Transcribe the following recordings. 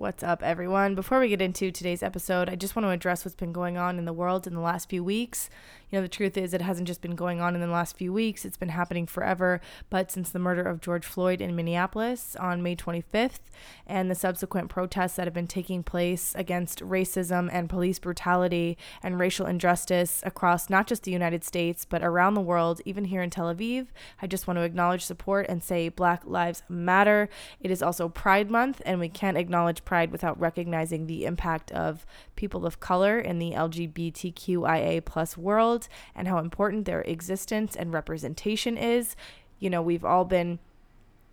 What's up, everyone? Before we get into today's episode, I just want to address what's been going on in the world in the last few weeks. You know, the truth is, it hasn't just been going on in the last few weeks, it's been happening forever. But since the murder of George Floyd in Minneapolis on May 25th and the subsequent protests that have been taking place against racism and police brutality and racial injustice across not just the United States, but around the world, even here in Tel Aviv, I just want to acknowledge support and say Black Lives Matter. It is also Pride Month, and we can't acknowledge Pride without recognizing the impact of people of color in the LGBTQIA plus world and how important their existence and representation is. You know, we've all been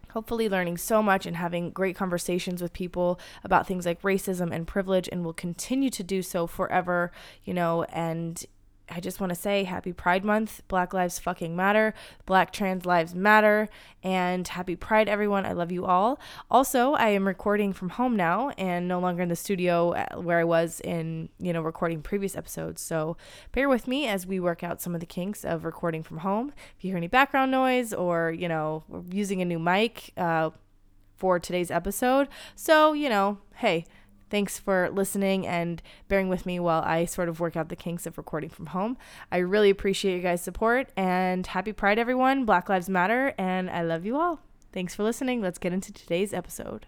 hopefully learning so much and having great conversations with people about things like racism and privilege and will continue to do so forever, you know, and I just want to say happy Pride Month. Black lives fucking matter. Black trans lives matter. And happy Pride, everyone. I love you all. Also, I am recording from home now and no longer in the studio uh, where I was in, you know, recording previous episodes. So bear with me as we work out some of the kinks of recording from home. If you hear any background noise or, you know, using a new mic uh, for today's episode. So, you know, hey, Thanks for listening and bearing with me while I sort of work out the kinks of recording from home. I really appreciate you guys' support and happy Pride, everyone. Black Lives Matter, and I love you all. Thanks for listening. Let's get into today's episode.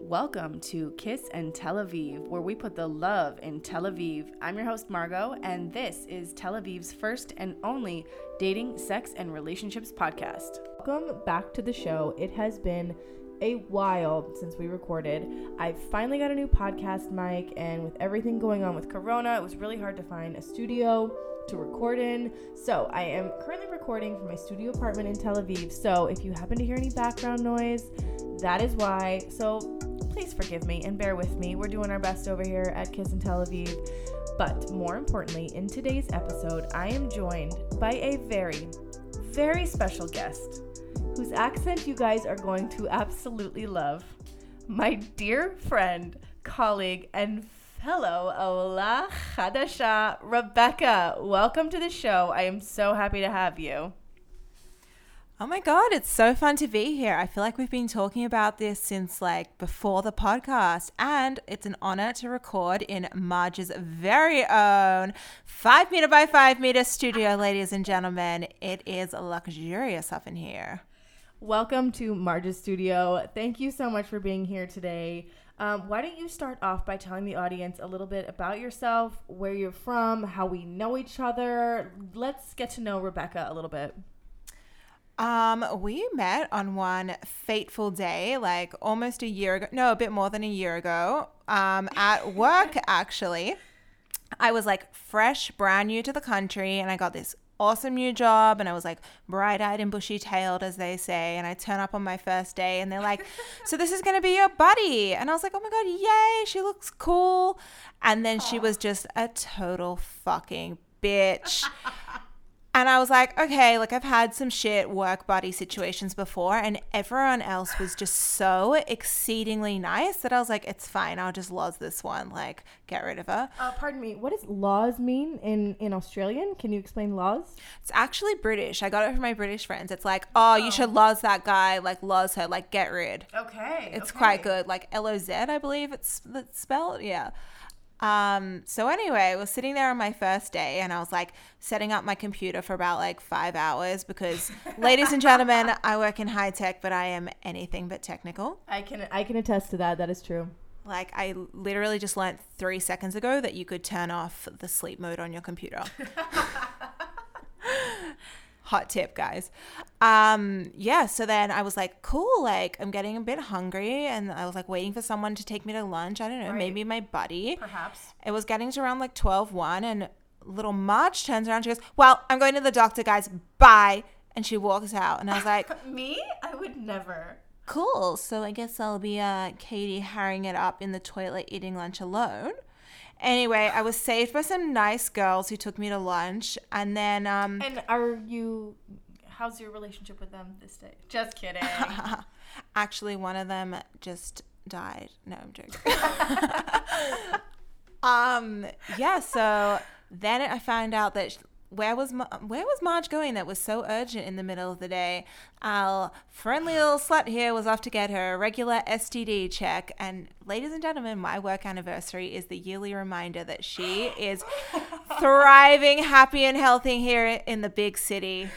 Welcome to Kiss and Tel Aviv, where we put the love in Tel Aviv. I'm your host, Margot, and this is Tel Aviv's first and only dating, sex, and relationships podcast. Welcome back to the show. It has been a while since we recorded. I finally got a new podcast mic, and with everything going on with Corona, it was really hard to find a studio to record in. So I am currently recording from my studio apartment in Tel Aviv. So if you happen to hear any background noise, that is why. So please forgive me and bear with me. We're doing our best over here at Kiss and Tel Aviv. But more importantly, in today's episode, I am joined by a very, very special guest whose accent you guys are going to absolutely love. My dear friend, colleague, and fellow Ola Chadasha, Rebecca. Welcome to the show. I am so happy to have you. Oh my God, it's so fun to be here. I feel like we've been talking about this since like before the podcast, and it's an honor to record in Marge's very own five meter by five meter studio, ladies and gentlemen. It is luxurious up in here. Welcome to Marge's studio. Thank you so much for being here today. Um, why don't you start off by telling the audience a little bit about yourself, where you're from, how we know each other? Let's get to know Rebecca a little bit. Um, we met on one fateful day, like almost a year ago. No, a bit more than a year ago. Um, at work, actually. I was like fresh, brand new to the country, and I got this awesome new job and I was like bright eyed and bushy tailed, as they say. And I turn up on my first day and they're like, So this is going to be your buddy. And I was like, Oh my God, yay, she looks cool. And then Aww. she was just a total fucking bitch. And I was like, okay, like I've had some shit work buddy situations before, and everyone else was just so exceedingly nice that I was like, it's fine. I'll just lose this one. Like, get rid of her. Uh, pardon me. What does laws mean in in Australian? Can you explain laws? It's actually British. I got it from my British friends. It's like, oh, you should oh. lose that guy. Like, lose her. Like, get rid. Okay. It's okay. quite good. Like L O Z, I believe it's, it's spelled. Yeah. Um, so anyway, I was sitting there on my first day and I was like setting up my computer for about like five hours because ladies and gentlemen, I work in high tech, but I am anything but technical. I can I can attest to that. That is true. Like I literally just learned three seconds ago that you could turn off the sleep mode on your computer. hot tip guys. Um yeah so then i was like cool like i'm getting a bit hungry and i was like waiting for someone to take me to lunch. I don't know right. maybe my buddy. Perhaps. It was getting to around like 12 1 and little Marge turns around she goes well i'm going to the doctor guys. Bye. And she walks out and i was like me? I would never. Cool. So i guess i'll be uh Cady Heroning it up in the toilet eating lunch alone Anyway, I was saved by some nice girls who took me to lunch, and then um. And are you? How's your relationship with them this day? Just kidding. Actually, one of them just died. No, I'm joking. um. Yeah. So then I found out that where was Ma- where was Marge going that was so urgent in the middle of the day? Our friendly little slut here was off to get her regular STD check. And ladies and gentlemen, my work anniversary is the yearly reminder that she is thriving, happy, and healthy here in the big city.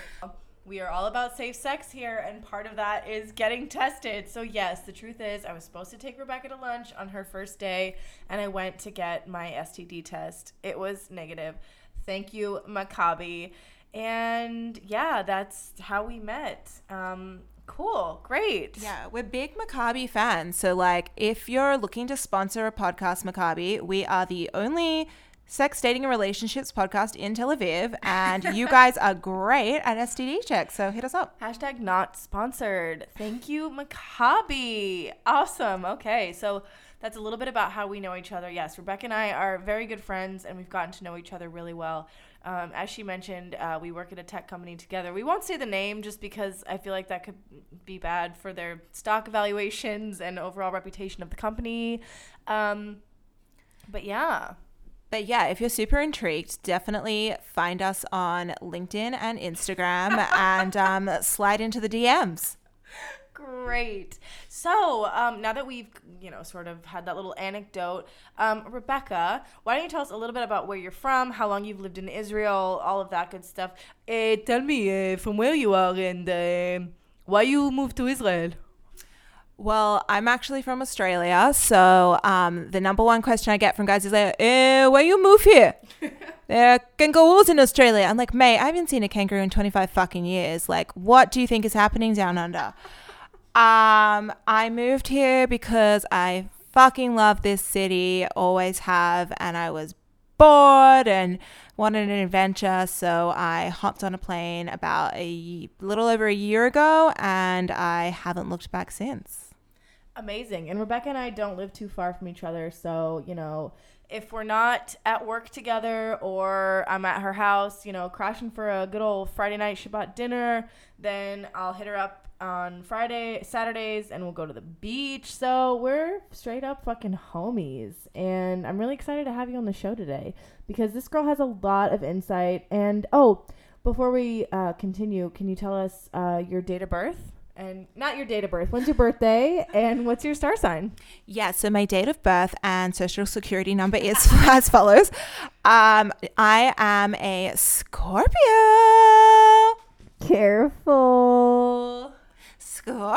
We are all about safe sex here, and part of that is getting tested. So, yes, the truth is, I was supposed to take Rebecca to lunch on her first day, and I went to get my STD test. It was negative. Thank you, Maccabi. And yeah, that's how we met. Um, cool, great. Yeah, we're big Maccabi fans. So, like, if you're looking to sponsor a podcast, Maccabi, we are the only sex, dating, and relationships podcast in Tel Aviv, and you guys are great at STD checks. So hit us up. Hashtag not sponsored. Thank you, Maccabi. Awesome. Okay, so that's a little bit about how we know each other. Yes, Rebecca and I are very good friends, and we've gotten to know each other really well. Um, as she mentioned, uh, we work at a tech company together. We won't say the name just because I feel like that could be bad for their stock evaluations and overall reputation of the company. Um, but yeah. But yeah, if you're super intrigued, definitely find us on LinkedIn and Instagram and um, slide into the DMs. Great. So um, now that we've, you know, sort of had that little anecdote, um, Rebecca, why don't you tell us a little bit about where you're from, how long you've lived in Israel, all of that good stuff. Uh, tell me uh, from where you are and uh, why you moved to Israel. Well, I'm actually from Australia, so um, the number one question I get from guys is like, eh, "Where you move here?" there are kangaroos in Australia. I'm like, mate, I haven't seen a kangaroo in 25 fucking years. Like, what do you think is happening down under? Um, I moved here because I fucking love this city, always have, and I was bored and wanted an adventure. So I hopped on a plane about a little over a year ago, and I haven't looked back since. Amazing. And Rebecca and I don't live too far from each other. So, you know, if we're not at work together or I'm at her house, you know, crashing for a good old Friday night Shabbat dinner, then I'll hit her up on Friday, Saturdays, and we'll go to the beach. So we're straight up fucking homies. And I'm really excited to have you on the show today because this girl has a lot of insight. And oh, before we uh, continue, can you tell us uh, your date of birth? and not your date of birth. When's your birthday and what's your star sign? Yeah, so my date of birth and social security number is as follows. Um, I am a Scorpio. Careful. Scorpio.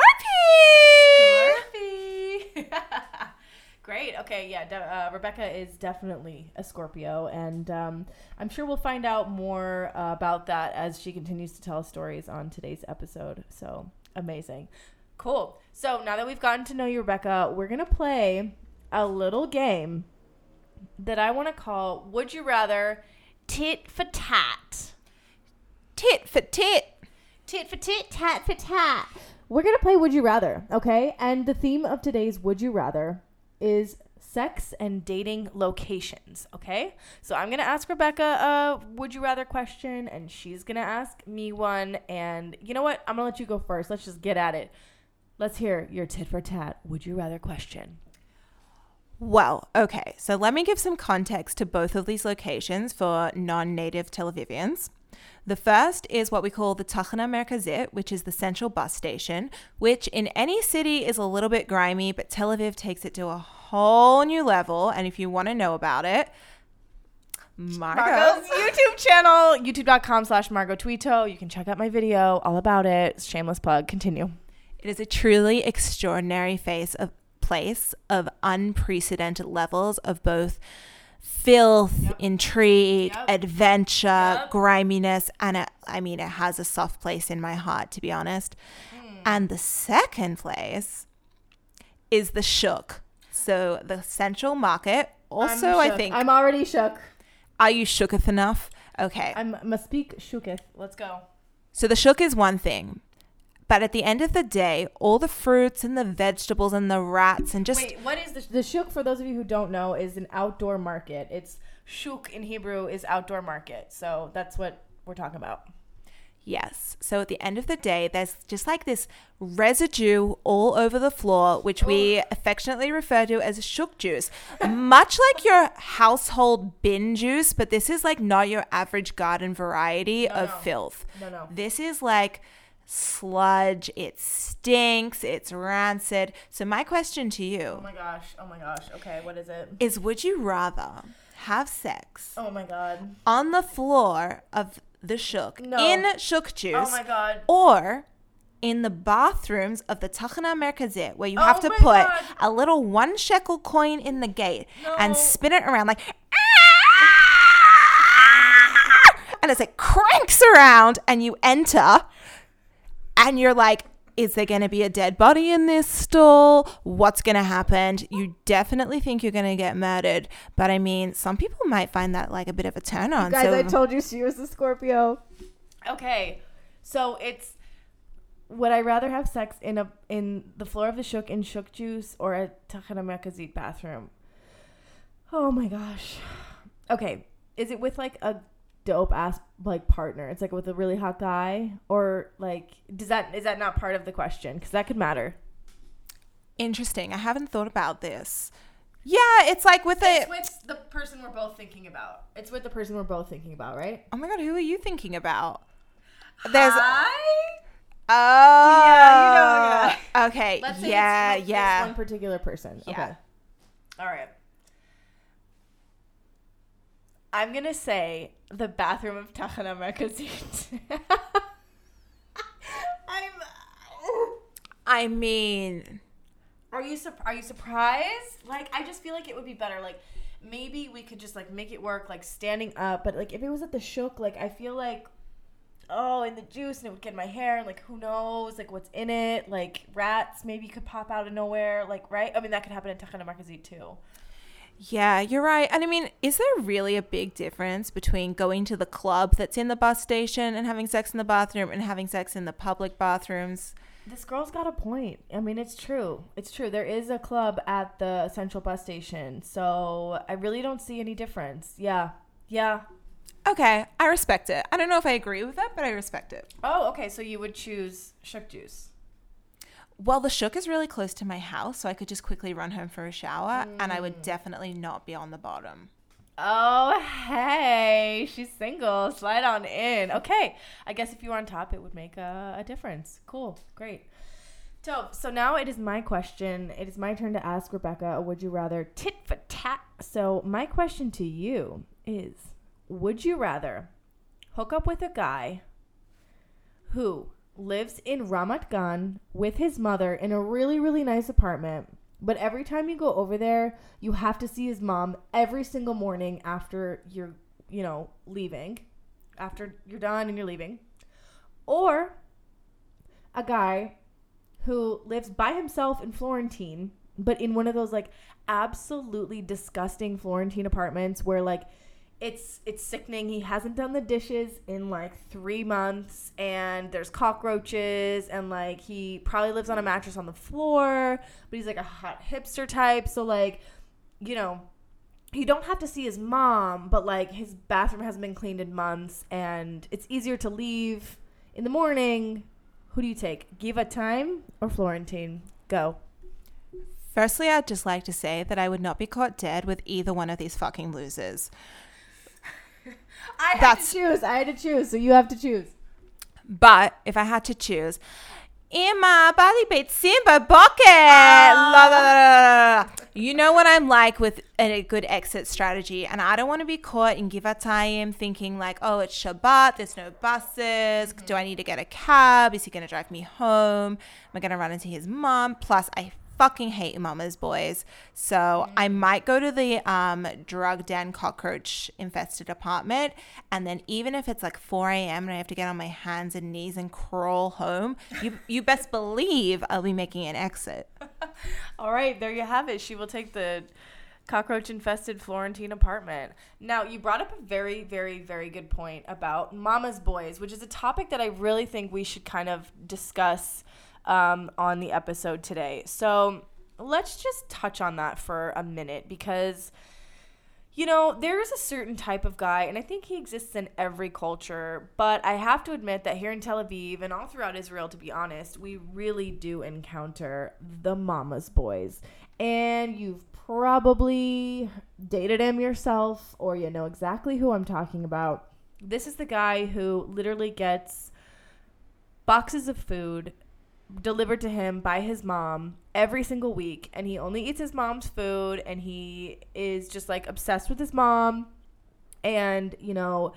Scorpio. Great. Okay. Yeah. De- uh, Rebecca is definitely a Scorpio, and um, I'm sure we'll find out more uh, about that as she continues to tell stories on today's episode. So amazing. Cool. So now that we've gotten to know you, Rebecca, we're going to play a little game that I want to call Would You Rather Tit for Tat. Tit for tit. Tit for tit, tat for tat. We're going to play Would You Rather, okay? And the theme of today's Would You Rather is sex and dating locations, okay? So I'm going to ask Rebecca a would you rather question and she's going to ask me one and you know what? I'm going to let you go first. Let's just get at it. Let's hear your tit for tat would you rather question. Well, okay. So let me give some context to both of these locations for non-native Tel Avivians. The first is what we call the Tachana Merkazit, which is the central bus station, which in any city is a little bit grimy, but Tel Aviv takes it to a whole new level. And if you want to know about it. Margot's YouTube channel, youtube.com slash Margot Tweeto. You can check out my video all about it. Shameless plug. Continue. It is a truly extraordinary face of place of unprecedented levels of both filth, yep. intrigue, yep. adventure, yep. griminess, and it, I mean, it has a soft place in my heart, to be honest. Mm. And the second place is the Shuk. So the Central Market. Also, I think I'm already shook. Are you shooketh enough? Okay. I'm must speak shooketh. Let's go. So the Shuk is one thing, but at the end of the day, all the fruits and the vegetables and the rats and just wait. What is the the shuk? For those of you who don't know, is an outdoor market. It's shuk in Hebrew is outdoor market. So that's what we're talking about. Yes. So at the end of the day, there's just like this residue all over the floor, which we affectionately refer to as shook juice. Much like your household bin juice, but this is like not your average garden variety of no. filth. No, no. This is like sludge. It stinks. It's rancid. So my question to you. Oh my gosh. Oh my gosh. Okay, what is it? is would you rather have sex Oh my god. on the floor of the Shuk No. in shook juice Oh my god. or in the bathrooms of the Tachana Merkazit, where you have Oh to put God. a little one shekel coin in the gate No. and spin it around like. And as it cranks around and you enter, and you're like, is there going to be a dead body in this stall? What's going to happen? You definitely think you're going to get murdered. But I mean, some people might find that like a bit of a turn on. Guys, so I told you she was a Scorpio. Okay, so it's would I rather have sex in a in the floor of the Shuk in shook juice or a Tachana Merkazit bathroom? Oh my gosh. Okay, is it with like a dope ass like partner? It's like with a really hot guy or like does that is that not part of the question? Because that could matter. interesting. I haven't thought about this. Yeah, it's like with a. It's with the person we're both thinking about. It's with the person we're both thinking about, right? Oh my god, who are you thinking about? There's. Hi? Oh. Yeah, you know, Okay. Let's say yeah. yeah. one particular person. Yeah. Okay. All right. I'm gonna say the bathroom of Tachana Merkazit. I'm. I mean, Are you sur- are you surprised? Like I just feel like it would be better. Like maybe we could just like make it work like standing up. But like if it was at the Shuk, like I feel like oh in the juice and it would get in my hair. and Like who knows? Like what's in it? Like rats maybe could pop out of nowhere. Like right? I mean that could happen in Tachana Merkazit too. Yeah, you're right. And I mean, is there really a big difference between going to the club that's in the bus station and having sex in the bathroom and having sex in the public bathrooms? This girl's got a point. I mean, it's true. It's true. There is a club at the central bus station, so I really don't see any difference. Yeah, yeah. Okay, I respect it. I don't know if I agree with that, but I respect it. Oh, okay. So you would choose shook juice. Well, the Shuk is really close to my house, so I could just quickly run home for a shower, and I Mm. would definitely not be on the bottom. Oh, hey, she's single. Slide on in. Okay, I guess if you were on top, it would make a, a difference. Cool, great. So, so now it is my question. It is my turn to ask Rebecca. Would you rather tit for tat? So my question to you is: Would you rather hook up with a guy who lives in Ramat Gan with his mother in a really, really nice apartment. But every time you go over there, you have to see his mom every single morning after you're, you know, leaving, after you're done and you're leaving. Or a guy who lives by himself in Florentine, but in one of those like absolutely disgusting Florentine apartments where like it's it's sickening. He hasn't done the dishes in like three months, and there's cockroaches, and like he probably lives on a mattress on the floor. But he's like a hot hipster type, so like, you know, you don't have to see his mom, but like his bathroom hasn't been cleaned in months, and it's easier to leave in the morning. Who do you take, Givatayim or Florentine? Go. Firstly, I'd just like to say that I would not be caught dead with either one of these fucking losers. I had That's- to choose. I had to choose, so you have to choose. But if I had to choose, Emma, body beat Simba bucket. La, la, la, la, la. You know what I'm like with a good exit strategy, and I don't want to be caught in Givatayim thinking like, oh, it's Shabbat, there's no buses. Mm-hmm. Do I need to get a cab? Is he gonna drive me home? Am I gonna run into his mom? Plus, I fucking hate mama's boys, so I might go to the um, drug den cockroach infested apartment, and then even if it's like 4 a.m. and I have to get on my hands and knees and crawl home, you you best believe I'll be making an exit. All right, there you have it. She will take the cockroach infested Florentine apartment. Now, you brought up a very, very, very good point about mama's boys, which is a topic that I really think we should kind of discuss um, on the episode today. So let's just touch on that for a minute because. you know, there is a certain type of guy, and I think he exists in every culture. But I have to admit that here in Tel Aviv and all throughout Israel, to be honest, we really do encounter the mama's boys. And you've probably dated him yourself, or you know exactly who I'm talking about. This is the guy who literally gets boxes of food delivered to him by his mom every single week and he only eats his mom's food and he is just like obsessed with his mom and you know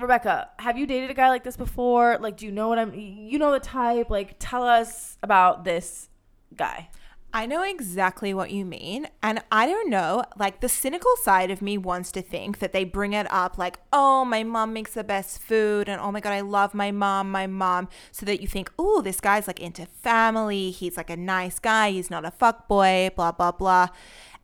Rebecca, have you dated a guy like this before? Like do you know what I'm you know the type? Like tell us about this guy. I know exactly what you mean. And I don't know, like the cynical side of me wants to think that they bring it up like, oh, my mom makes the best food. And oh my God, I love my mom, my mom. So that you think, oh, this guy's like into family. He's like a nice guy. He's not a fuck boy, blah, blah, blah.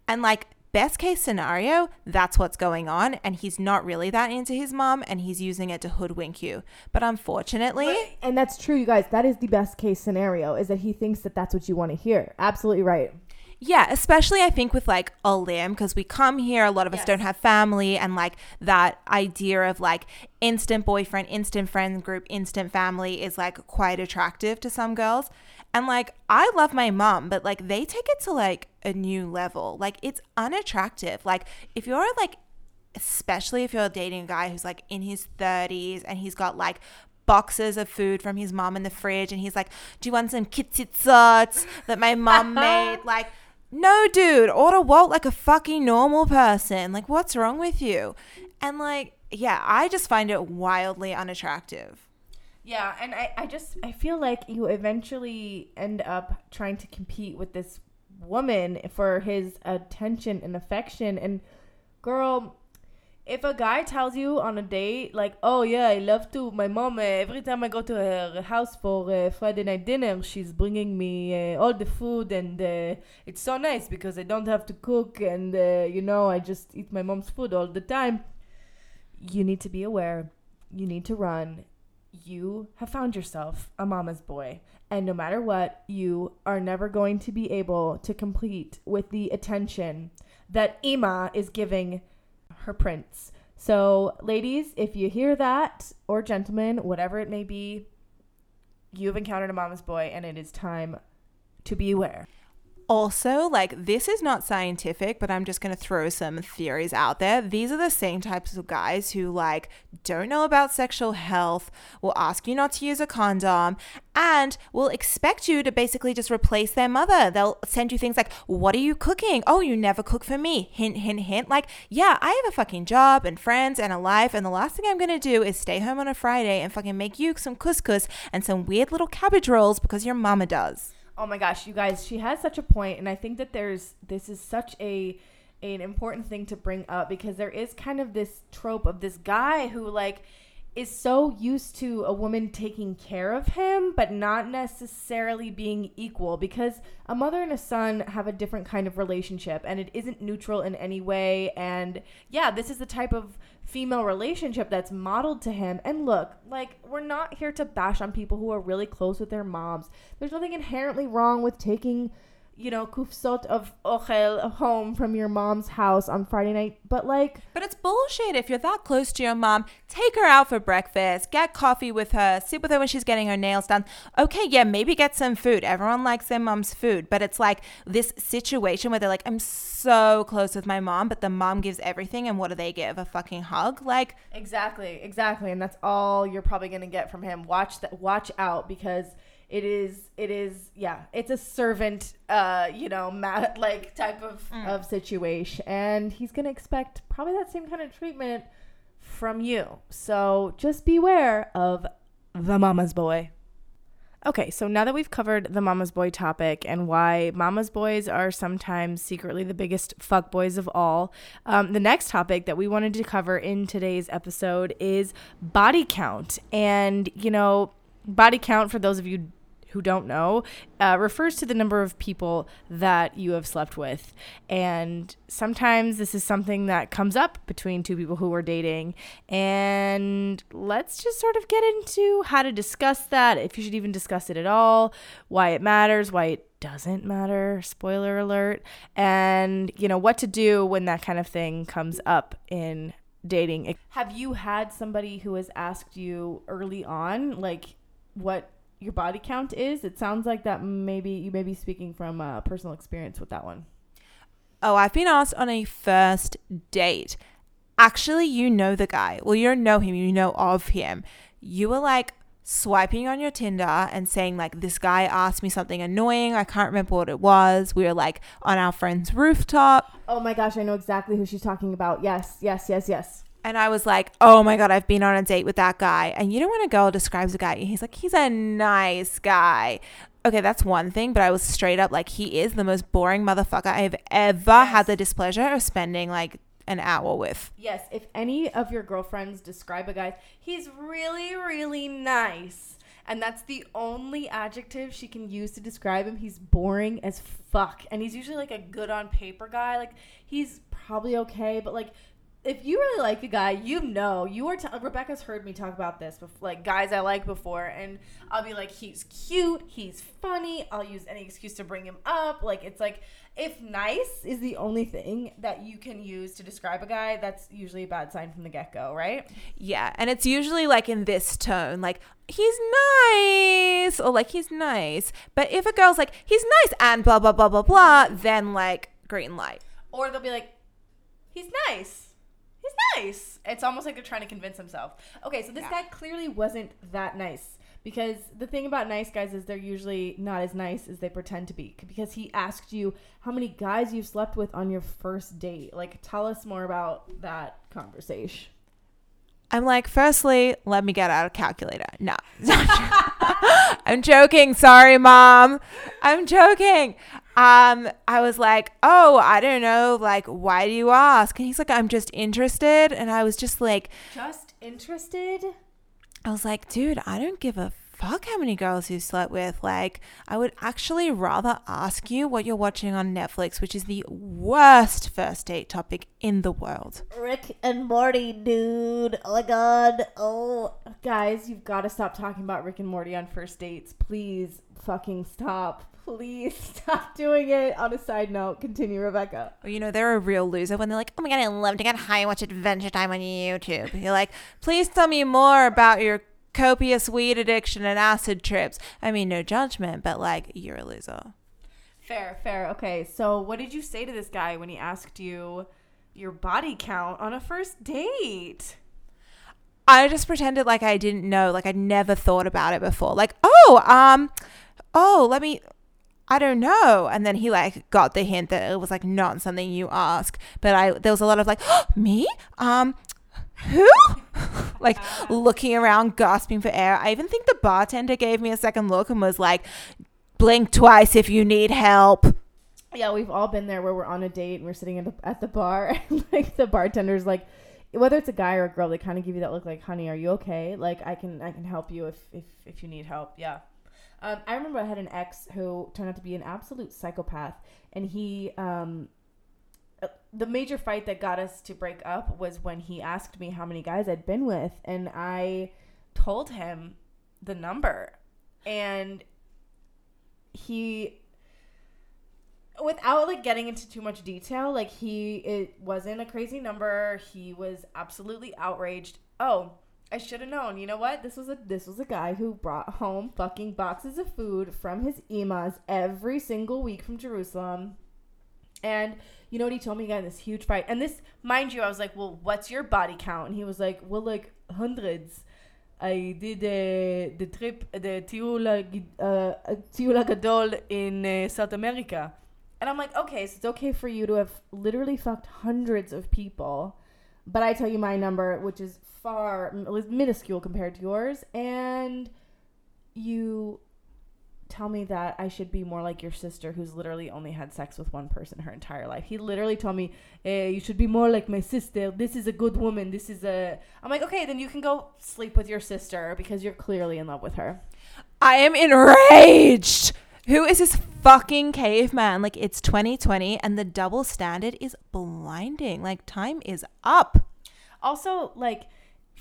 And like, best case scenario, that's what's going on. And he's not really that into his mom and he's using it to hoodwink you. But unfortunately. And that's true, you guys. That is the best case scenario, is that he thinks that that's what you want to hear. Absolutely right. Yeah, especially I think with like Olim, because we come here, a lot of us Yes. don't have family, and like that idea of like instant boyfriend, instant friend group, instant family is like quite attractive to some girls. And like, I love my mom, but like they take it to like a new level. Like, it's unattractive. Like, if you're like, especially if you're dating a guy who's like in his 30s and he's got like boxes of food from his mom in the fridge and he's like, Do you want some kitzitzot that my mom made? Like, no, dude, order Wolt like a fucking normal person. Like, what's wrong with you? And like, yeah, I just find it wildly unattractive. Yeah, and I, I just I feel like you eventually end up trying to compete with this woman for his attention and affection. And girl if a guy tells you on a date like oh yeah i love to my mom uh, every time i go to her house for uh, friday night dinner she's bringing me uh, all the food and it's so nice because i don't have to cook and you know i just eat my mom's food all the time. You need to be aware. You need to run you have found yourself a mama's boy. And no matter what, you are never going to be able to complete with the attention that Ima is giving her prince. So, ladies, if you hear that, or gentlemen, whatever it may be, you've encountered a mama's boy, and it is time to be aware. Also, like, this is not scientific, but I'm just going to throw some theories out there. These are the same types of guys who, like, don't know about sexual health, will ask you not to use a condom, and will expect you to basically just replace their mother. They'll send you things like, What are you cooking? Oh, you never cook for me. Hint, hint, hint. Like, yeah, I have a fucking job and friends and a life, and the last thing I'm going to do is stay home on a Friday and fucking make you some couscous and some weird little cabbage rolls because your mama does. Oh my gosh, you guys, she has such a point, and I think that there's this is such a an important thing to bring up because there is kind of this trope of this guy who like is so used to a woman taking care of him but not necessarily being equal because a mother and a son have a different kind of relationship and it isn't neutral in any way and yeah this is the type of female relationship that's modeled to him. And look like we're not here to bash on people who are really close with their moms. There's nothing inherently wrong with taking you know, kufsot of ochel home from your mom's house on Friday night. But like, But it's bullshit. If you're that close to your mom, take her out for breakfast, get coffee with her, sit with her when she's getting her nails done. Okay, yeah, maybe get some food. Everyone likes their mom's food, but it's like this situation where they're like, I'm so close with my mom, but the mom gives everything, and what do they give? A fucking hug? Like, exactly, exactly, and that's all you're probably gonna get from him. Watch that. Watch out because it is, it is, yeah, it's a servant, uh, you know, ma- like type of of situation, and he's gonna expect probably that same kind of treatment from you. So just beware of the mama's boy. Okay, so now that we've covered the mama's boy topic and why mama's boys are sometimes secretly the biggest fuck boys of all, um, the next topic that we wanted to cover in today's episode is body count. And, you know, body count, for those of you who don't know, uh, refers to the number of people that you have slept with. And sometimes this is something that comes up between two people who are dating. And let's just sort of get into how to discuss that, if you should even discuss it at all, why it matters, why it doesn't matter. Spoiler alert. And, you know, what to do when that kind of thing comes up in dating. Have you had somebody who has asked you early on, like, what your body count is? It sounds like that maybe you may be speaking from uh, personal experience with that one. Oh, I've been asked on a first date. Actually, you know the guy. Well, you don't know him, you know of him. You were like, swiping on your Tinder and saying like this guy asked me something annoying. I can't remember what it was. We were like on our friend's rooftop. Oh my gosh, I know exactly who she's talking about. Yes, yes, yes, yes. And I was like, oh my God, I've been on a date with that guy. And you know when a girl describes a guy, he's like, he's a nice guy. Okay, that's one thing, but I was straight up like, he is the most boring motherfucker I've ever yes. had the displeasure of spending like an hour with. Yes, if any of your girlfriends describe a guy, he's really, really nice. And that's the only adjective she can use to describe him. He's boring as fuck. And he's usually like a good on paper guy. Like, he's probably okay, but like, if you really like a guy, you know, you are. T- Rebecca's heard me talk about this, before, like guys I like before, and I'll be like, he's cute, he's funny. I'll use any excuse to bring him up. Like it's like if nice is the only thing that you can use to describe a guy, that's usually a bad sign from the get go, right? Yeah. And it's usually like in this tone, like, he's nice, or like, he's nice. But if a girl's like, he's nice, and blah, blah, blah, blah, blah, then like, green light. Or they'll be like, he's nice. Nice. It's almost like they're trying to convince themselves. Okay, so this yeah. guy clearly wasn't that nice because the thing about nice guys is they're usually not as nice as they pretend to be because he asked you how many guys you've slept with on your first date like tell us more about that conversation i'm like firstly let me get out a calculator. No i'm joking. Sorry mom. I'm joking. Um i was like oh i don't know like why do you ask? And he's like i'm just interested. And i was just like just interested? I was like, dude, I don't give a fuck how many girls you slept with. Like, I would actually rather ask you what you're watching on Netflix, which is the worst first date topic in the world. Rick and Morty, dude. Oh my god. Oh, guys, you've got to stop talking about Rick and Morty on first dates. Please fucking stop. Please stop doing it. On a side note, continue, Rebecca. You know, they're a real loser when they're like, oh my God, I love to get high and watch Adventure Time on YouTube. You're like, please tell me more about your copious weed addiction and acid trips. I mean, no judgment, but like, you're a loser. Fair, fair. Okay, so what did you say to this guy when he asked you your body count on a first date? I just pretended like I didn't know, like I'd never thought about it before. Like, oh, um, oh, let me I don't know. And then he like got the hint that it was like not something you ask. But I there was a lot of like, oh, me? Um who? Like looking around, gasping for air. I even think the bartender gave me a second look and was like, blink twice if you need help. Yeah, we've all been there where we're on a date and we're sitting at the, at the bar and like the bartender's like, whether it's a guy or a girl, they kind of give you that look like, honey, are you okay? Like I can I can help you if if if you need help. Yeah. Um, I remember I had an ex who turned out to be an absolute psychopath, and he, um, the major fight that got us to break up was when he asked me how many guys I'd been with, and I told him the number, and he without like getting into too much detail like he it wasn't a crazy number he was absolutely outraged oh I should have known. You know what? This was a this was a guy who brought home fucking boxes of food from his imas every single week from Jerusalem. And you know what he told me? He got in this huge fight. And this, mind you, I was like, "Well, what's your body count?" And he was like, "Well, like hundreds. I did uh, the trip, the Tiula uh, Gadol in uh, South America." And I'm like, "Okay, so it's okay for you to have literally fucked hundreds of people." But I tell you my number, which is far minuscule compared to yours, and you tell me that I should be more like your sister who's literally only had sex with one person her entire life. He literally told me, hey, you should be more like my sister. This is a good woman. This is a I'm like, "Okay, then you can go sleep with your sister because you're clearly in love with her." I am enraged. Who is this fucking caveman? Like, it's 2020 and the double standard is blinding. Like, time is up. Also, like,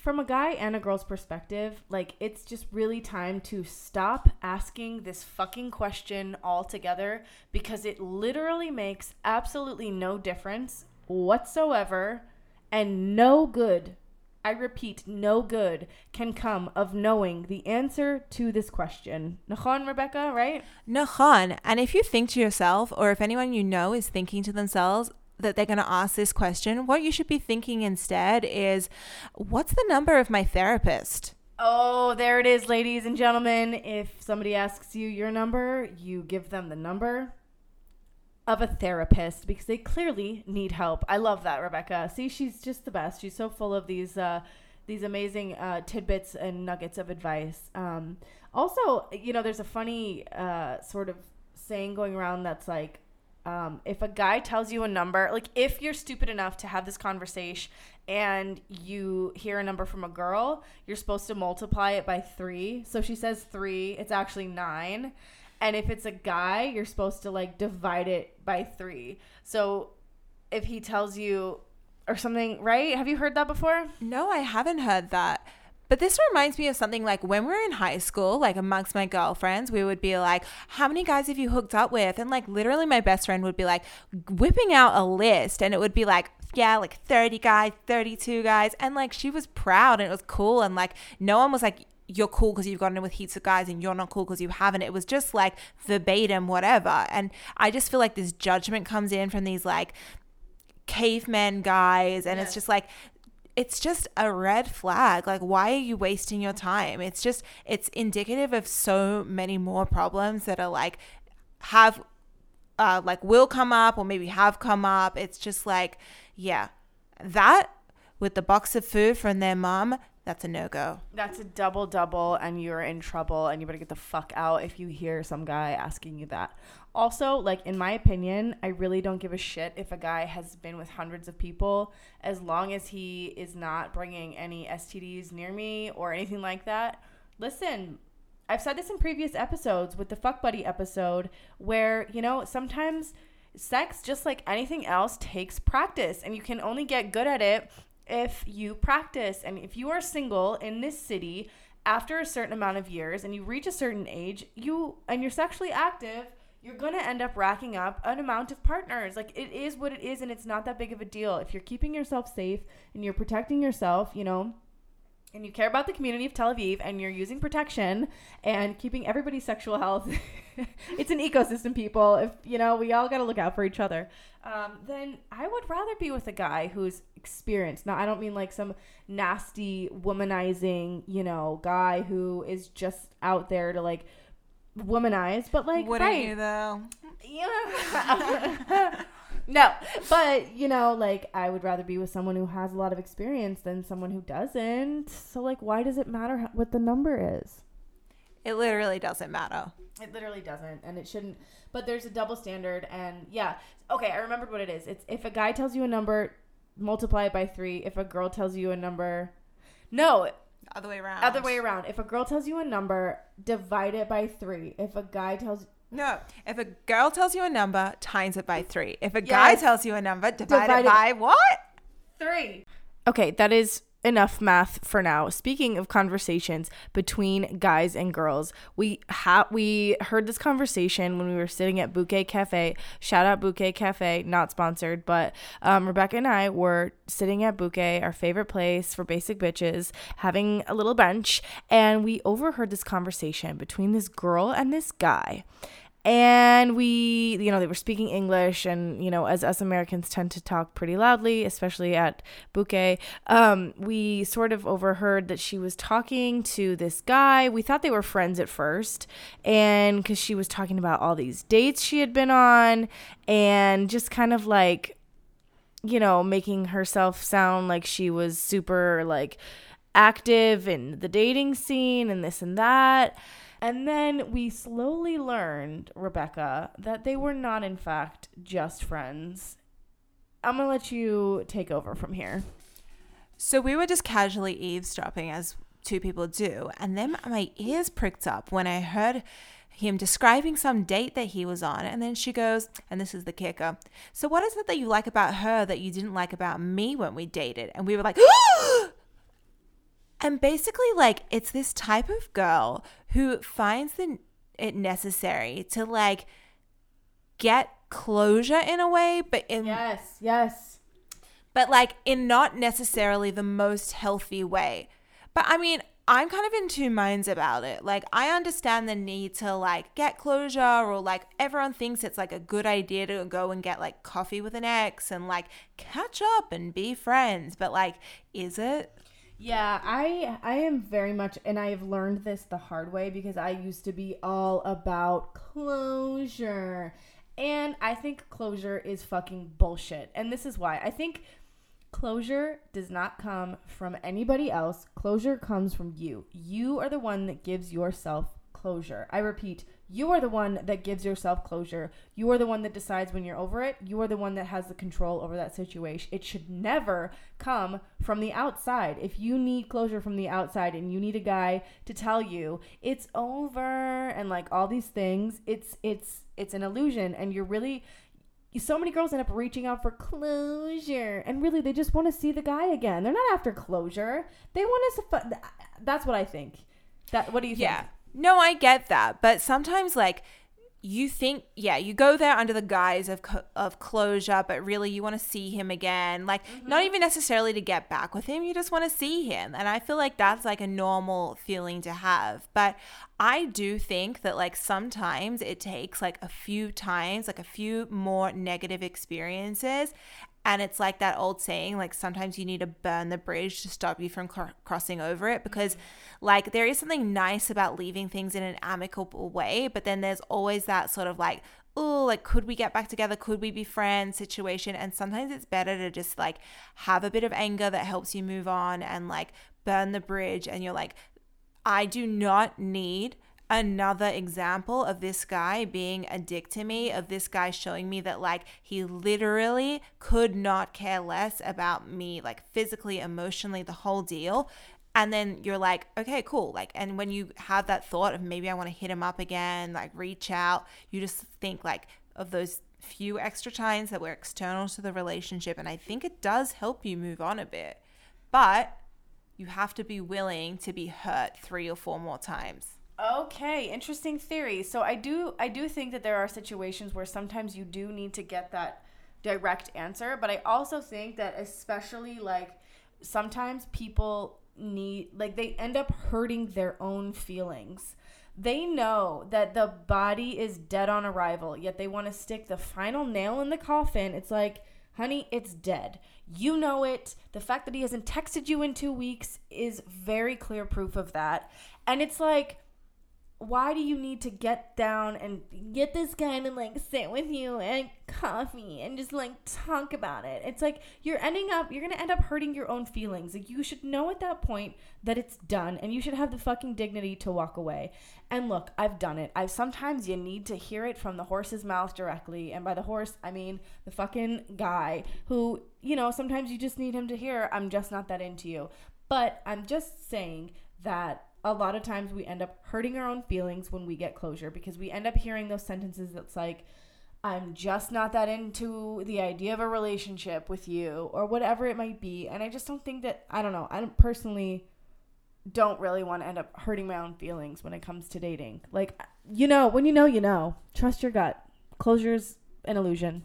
from a guy and a girl's perspective, like it's just really time to stop asking this fucking question altogether because it literally makes absolutely no difference whatsoever and no good. I repeat, no good can come of knowing the answer to this question. Nachon, Rebecca, right? Nachon. And if you think to yourself, or if anyone you know is thinking to themselves, that they're going to ask this question, what you should be thinking instead is, what's the number of my therapist? Oh, there it is, ladies and gentlemen. If somebody asks you your number, you give them the number of a therapist because they clearly need help. I love that, Rebecca. See, she's just the best. She's so full of these uh, these amazing uh, tidbits and nuggets of advice. Um, also, you know, there's a funny uh, sort of saying going around that's like, um, if a guy tells you a number, like if you're stupid enough to have this conversation and you hear a number from a girl, you're supposed to multiply it by three. So she says three, it's actually nine. And if it's a guy, you're supposed to like divide it by three. So if he tells you or something, right? Have you heard that before? No, I haven't heard that. But this reminds me of something like when we were in high school, like amongst my girlfriends, we would be like, How many guys have you hooked up with? And like literally, my best friend would be like whipping out a list, and it would be like, Yeah, like 30 guys, 32 guys. And like she was proud and it was cool. And like no one was like, you're cool because you've gotten in with heaps of guys and you're not cool because you haven't. It was just like verbatim, whatever. And I just feel like this judgment comes in from these like cavemen guys. And it's just like, it's just a red flag. Like, why are you wasting your time? It's just, it's indicative of so many more problems that are like, have, uh, like, will come up or maybe have come up. It's just like, yeah, that with the box of food from their mom, that's a no go. That's a double double, and you're in trouble, and you better get the fuck out if you hear some guy asking you that. Also, like, in my opinion, I really don't give a shit if a guy has been with hundreds of people as long as he is not bringing any STDs near me or anything like that. Listen, I've said this in previous episodes with the Fuck Buddy episode where, you know, sometimes sex, just like anything else, takes practice, and you can only get good at it if you practice and if you are single in this city after a certain amount of years and you reach a certain age, you and you're sexually active, you're going to end up racking up an amount of partners. Like it is what it is and it's not that big of a deal. If you're keeping yourself safe and you're protecting yourself, you know, and you care about the community of Tel Aviv and you're using protection and keeping everybody's sexual health, it's an ecosystem, people. If you know, we all got to look out for each other. Um, then I would rather be with a guy who's experienced. Now, I don't mean like some nasty, womanizing, you know, guy who is just out there to like womanize, but like, Wouldn't right? you though? Yeah. no, but you know, like I would rather be with someone who has a lot of experience than someone who doesn't. So like, why does it matter how, what the number is? It literally doesn't matter. It literally doesn't, and it shouldn't. But there's a double standard, and yeah, okay, I remembered what it is. It's if a guy tells you a number, multiply it by three. If a girl tells you a number, no, Other way around. other way around. If a girl tells you a number, divide it by three. If a guy tells No, if a girl tells you a number, times it by three. If a guy Yes. tells you a number, divide, Divide it it- by what? three. Okay, that is enough math for now. Speaking of conversations between guys and girls, we ha- we heard this conversation when we were sitting at Bouquet Cafe. Shout out Bouquet Cafe, not sponsored, but um, Rebecca and I were sitting at Bouquet, our favorite place for basic bitches, having a little bench, and we overheard this conversation between this girl and this guy and we you know they were speaking english and you know as us americans tend to talk pretty loudly especially at bouquet um, we sort of overheard that she was talking to this guy. We thought they were friends at first and because she was talking about all these dates she had been on and just kind of like you know making herself sound like she was super like active in the dating scene and this and that and then we slowly learned, Rebecca, that they were not, in fact, just friends. I'm going to let you take over from here. So we were just casually eavesdropping as two people do. And then my ears pricked up when I heard him describing some date that he was on. And then she goes, and this is the kicker. So what is it that you like about her that you didn't like about me when we dated? And we were like, oh, And basically, like, it's this type of girl who finds the, it necessary to, like, get closure in a way, but in Yes, yes. but like in not necessarily the most healthy way. But I mean, I'm kind of in two minds about it. Like, I understand the need to like get closure, or like everyone thinks it's like a good idea to go and get like coffee with an ex and like catch up and be friends. But like, is it? Yeah, I I am very much and I have learned this the hard way because I used to be all about closure. And I think closure is fucking bullshit. And this is why. I think closure does not come from anybody else. Closure comes from you. You are the one that gives yourself closure. I repeat, you are the one that gives yourself closure. You are the one that decides when you're over it. You are the one that has the control over that situation. It should never come from the outside. If you need closure from the outside and you need a guy to tell you it's over and like all these things, it's it's it's an illusion and you're really so many girls end up reaching out for closure and really they just want to see the guy again. They're not after closure. They want to that's what I think. That what do you think? Yeah. No, I get that, but sometimes like you think yeah you go there under the guise of co- of closure but really you want to see him again like mm-hmm. not even necessarily to get back with him you just want to see him and i feel like that's like a normal feeling to have but i do think that like sometimes it takes like a few times like a few more negative experiences and it's like that old saying, like sometimes you need to burn the bridge to stop you from cr- crossing over it because, mm. like, there is something nice about leaving things in an amicable way, but then there's always that sort of like, oh, like, could we get back together? Could we be friends situation? And sometimes it's better to just like have a bit of anger that helps you move on and like burn the bridge. And you're like, I do not need another example of this guy being a dick to me, of this guy showing me that, like, he literally could not care less about me, like, physically, emotionally, the whole deal. And then you're like, okay, cool. Like, and when you have that thought of maybe I want to hit him up again, like, reach out, you just think, like, of those few extra times that were external to the relationship. And I think it does help you move on a bit. But you have to be willing to be hurt three or four more times. Okay, interesting theory. So I do I do think that there are situations where sometimes you do need to get that direct answer, but I also think that especially like sometimes people need like they end up hurting their own feelings. They know that the body is dead on arrival, yet they want to stick the final nail in the coffin. It's like, honey, it's dead. You know it. The fact that he hasn't texted you in two weeks is very clear proof of that. And it's like, why do you need to get down and get this guy to like sit with you and coffee and just like talk about it? It's like you're ending up, you're gonna end up hurting your own feelings. Like you should know at that point that it's done and you should have the fucking dignity to walk away. And look, I've done it. I've sometimes you need to hear it from the horse's mouth directly. And by the horse, I mean the fucking guy who, you know, sometimes you just need him to hear, I'm just not that into you. But I'm just saying that a lot of times we end up hurting our own feelings when we get closure because we end up hearing those sentences that's like I'm just not that into the idea of a relationship with you or whatever it might be. And I just don't think that I don't know I don't personally don't really want to end up hurting my own feelings when it comes to dating. Like you know when you know you know. Trust your gut. Closure's an illusion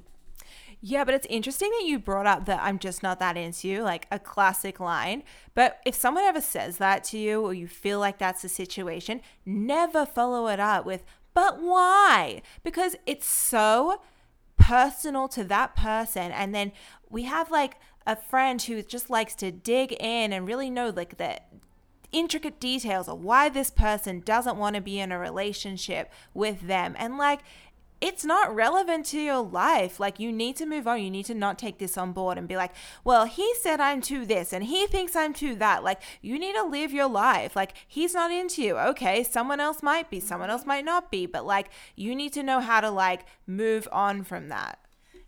yeah, but it's interesting that you brought up that I'm just not that into you, like a classic line. But if someone ever says that to you or you feel like that's the situation, never follow it up with, but why? Because it's so personal to that person. And then we have like a friend who just likes to dig in and really know like the intricate details of why this person doesn't want to be in a relationship with them. And like, it's not relevant to your life. Like, you need to move on. You need to not take this on board and be like, well, he said I'm to this and he thinks I'm to that. Like, you need to live your life. Like, he's not into you. Okay, someone else might be, someone else might not be, but like, you need to know how to like move on from that.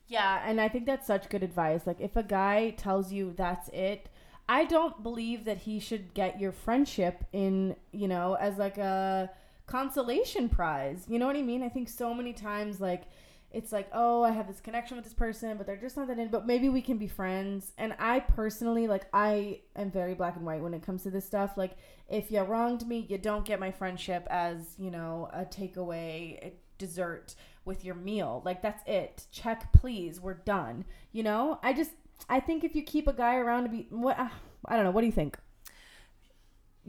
Yeah, and I think that's such good advice. Like, if a guy tells you that's it, I don't believe that he should get your friendship in, you know, as like a consolation prize. You know what I mean? I think so many times like it's like, oh, I have this connection with this person, but they're just not that in. But maybe we can be friends. And I personally, like, I am very black and white when it comes to this stuff. Like, if you wronged me, you don't get my friendship as, you know, a takeaway a dessert with your meal. Like, that's it. Check, please. We're done. You know, I just, I think if you keep a guy around to be, what, I don't know. What do you think?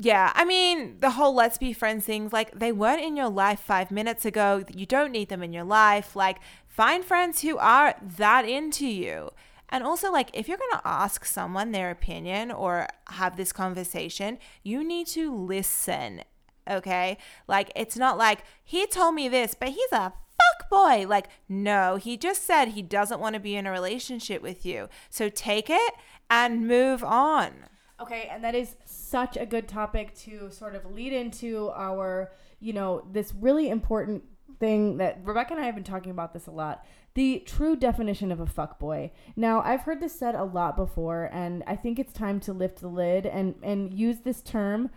Yeah, I mean, the whole let's be friends things, like, they weren't in your life five minutes ago. You don't need them in your life. Like, find friends who are that into you. And also, like, if you're going to ask someone their opinion or have this conversation, you need to listen. Okay. Like, it's not like he told me this, but he's a fuck boy. Like, no, he just said he doesn't want to be in a relationship with you. So take it and move on. Okay, and that is such a good topic to sort of lead into our, you know, this really important thing that Rebecca and I have been talking about this a lot. The true definition of a fuckboy. Now, I've heard this said a lot before, and I think it's time to lift the lid and, and use this term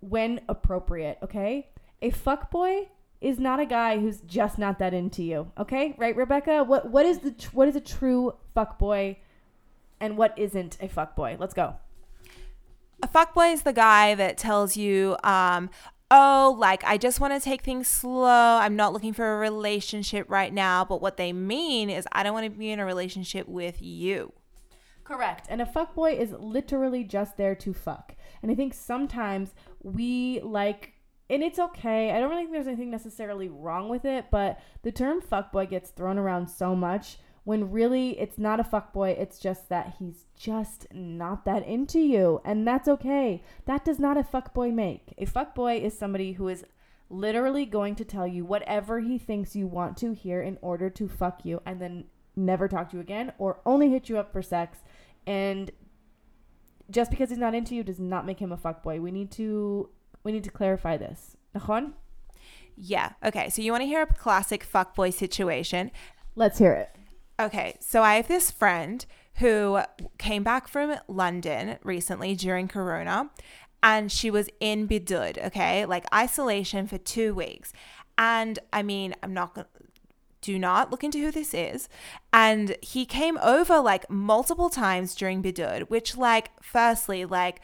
when appropriate, okay? A fuckboy is not a guy who's just not that into you, okay? Right, Rebecca? What what is the tr- what is a true fuckboy and what isn't a fuckboy? Let's go a fuckboy is the guy that tells you, um, oh, like, I just want to take things slow. I'm not looking for a relationship right now. But what they mean is, I don't want to be in a relationship with you. Correct. And a fuckboy is literally just there to fuck. And I think sometimes we like, and it's okay. I don't really think there's anything necessarily wrong with it, but the term fuckboy gets thrown around so much when really it's not a fuckboy, it's just that he's just not that into you and that's okay. That does not a fuckboy make. A fuckboy is somebody who is literally going to tell you whatever he thinks you want to hear in order to fuck you and then never talk to you again or only hit you up for sex and just because he's not into you does not make him a fuckboy. we need to we need to clarify this. Nakhon? yeah okay so you want to hear a classic fuckboy situation? Let's hear it Okay, so I have this friend who came back from London recently during Corona and she was in Bidud, okay, like isolation for two weeks. And I mean, I'm not going to do not look into who this is. And he came over like multiple times during Bidud, which, like, firstly, like,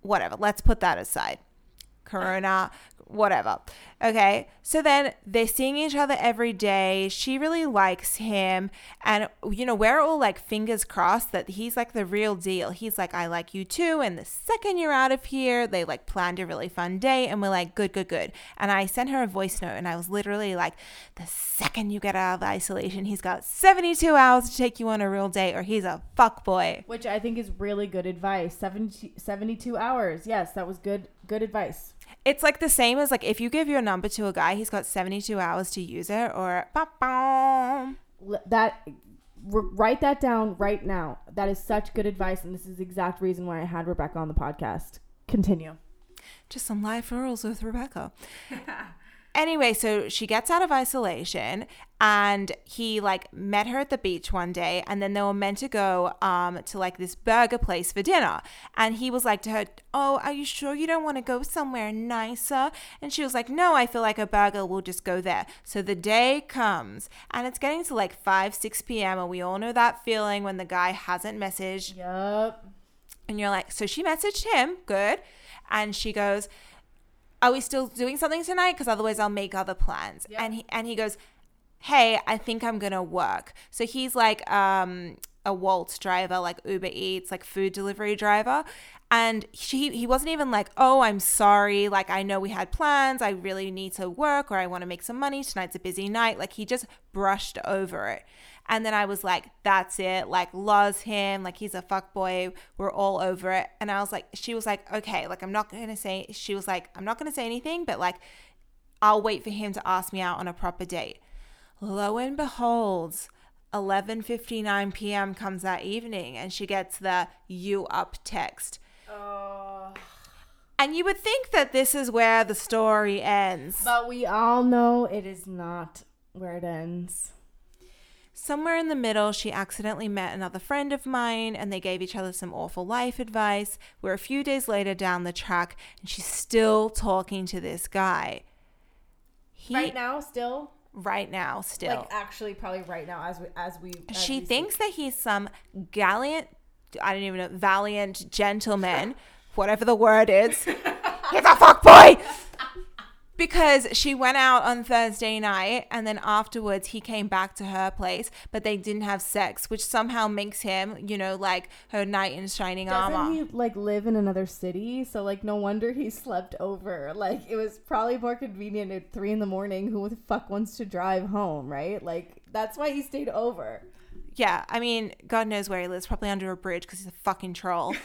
whatever, let's put that aside. Corona, whatever. Okay. So then they're seeing each other every day. She really likes him. And, you know, we're all like fingers crossed that he's like the real deal. He's like, I like you too. And the second you're out of here, they like planned a really fun day. And we're like, good, good, good. And I sent her a voice note and I was literally like, the second you get out of isolation, he's got 72 hours to take you on a real date or he's a fuck boy. Which I think is really good advice. 70, 72 hours. Yes, that was good, good advice it's like the same as like if you give your number to a guy, he's got 72 hours to use it or um. that write that down right now. That is such good advice and this is the exact reason why I had Rebecca on the podcast. Continue. Just some live rules with Rebecca. anyway, so she gets out of isolation and he like met her at the beach one day and then they were meant to go um to like this burger place for dinner. And he was like to her oh are you sure you don't want to go somewhere nicer? And she was like no i feel like a burger will just go there. So the day comes and it's getting to like 5 6 p.m and we all know that feeling when the guy hasn't messaged. Yep and you're like so she messaged him good. And she goes are we still doing something tonight? Because otherwise I'll make other plans. Yep. And he and he goes, Hey, I think I'm gonna work. So he's like um a Wolt driver, like Uber Eats, like food delivery driver. And she he wasn't even like, oh, I'm sorry. Like I know we had plans. I really need to work or I want to make some money. Tonight's a busy night. Like he just brushed over it. And then I was like, that's it. Like, loves him. Like, he's a fuck boy. We're all over it. And I was like, she was like, okay, like, I'm not going to say, she was like, I'm not going to say anything, but like, I'll wait for him to ask me out on a proper date. Lo and behold, 11:59 p.m. comes that evening and she gets the you up text. Uh, and you would think that this is where the story ends. But we all know it is not where it ends. Somewhere in the middle, she accidentally met another friend of mine and they gave each other some awful life advice. We're a few days later down the track and she's still talking to this guy. He, right now, still? right now still. Like actually, probably right now as we as we. As she we thinks that he's some gallant, I don't even know, valiant gentleman, whatever the word is. he's a fuckboy. Because she went out on Thursday night and then afterwards he came back to her place, but they didn't have sex, which somehow makes him, you know, like her knight in shining armor Doesn't armor. he like live in another city? So like, no wonder he slept over. Like, it was probably more convenient at three in the morning. Who the fuck wants to drive home, right? Like, that's why he stayed over. Yeah, I mean, God knows where he lives, probably under a bridge because he's a fucking troll.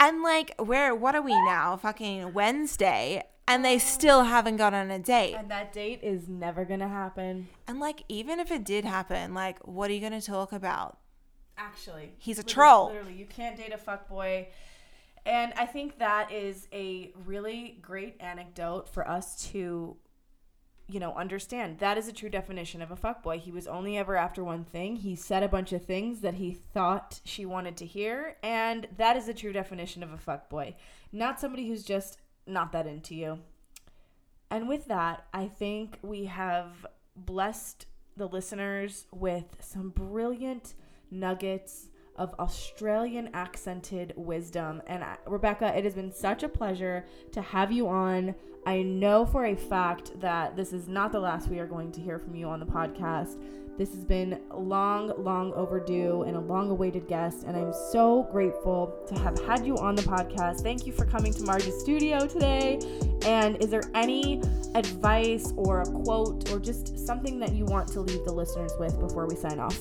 and like, where? What are we now? Fucking Wednesday, and they still haven't got on a date. And that date is never gonna happen. And like, even if it did happen, like, what are you gonna talk about? Actually, He's a troll. Literally, you can't date a fuckboy. And I think that is a really great anecdote for us to, you know, understand. That is a true definition of a fuckboy. He was only ever after one thing. He said a bunch of things that he thought she wanted to hear, and that is a true definition of a fuckboy. Not somebody who's just not that into you. And with that, I think we have blessed the listeners with some brilliant nuggets of Australian accented wisdom. And I- Rebecca, it has been such a pleasure to have you on. I know for a fact that this is not the last we are going to hear from you on the podcast. This has been long, long overdue and a long awaited guest. And I'm so grateful to have had you on the podcast. Thank you for coming to Marge's studio today. And is there any advice or a quote or just something that you want to leave the listeners with before we sign off?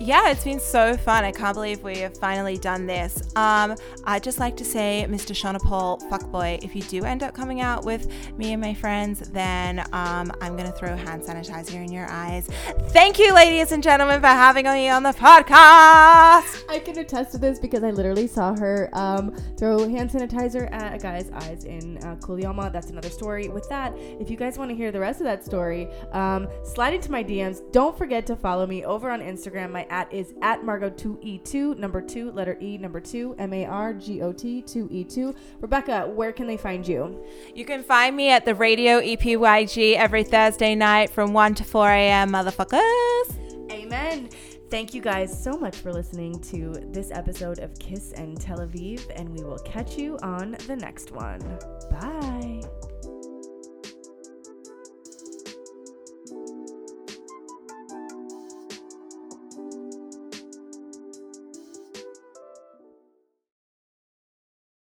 Yeah, it's been so fun. I can't believe we have finally done this. Um, I'd just like to say, Mr. Shauna Paul, fuckboy, if you do end up coming out with me and my friends, then um, I'm going to throw hand sanitizer in your eyes. Thank you, ladies and gentlemen, for having me on the podcast. I can attest to this because I literally saw her um, throw hand sanitizer at a guy's eyes in uh. That's another story. With that, if you guys want to hear the rest of that story, um, slide into my DMs. Don't forget to follow me over on Instagram. My at is at Margot2E2, number two, letter E, number two, M A R G O T 2E2. Rebecca, where can they find you? You can find me at the radio EPYG every Thursday night from 1 to 4 a.m., motherfuckers. Amen. Thank you guys so much for listening to this episode of Kiss and Tel Aviv, and we will catch you on the next one. Bye.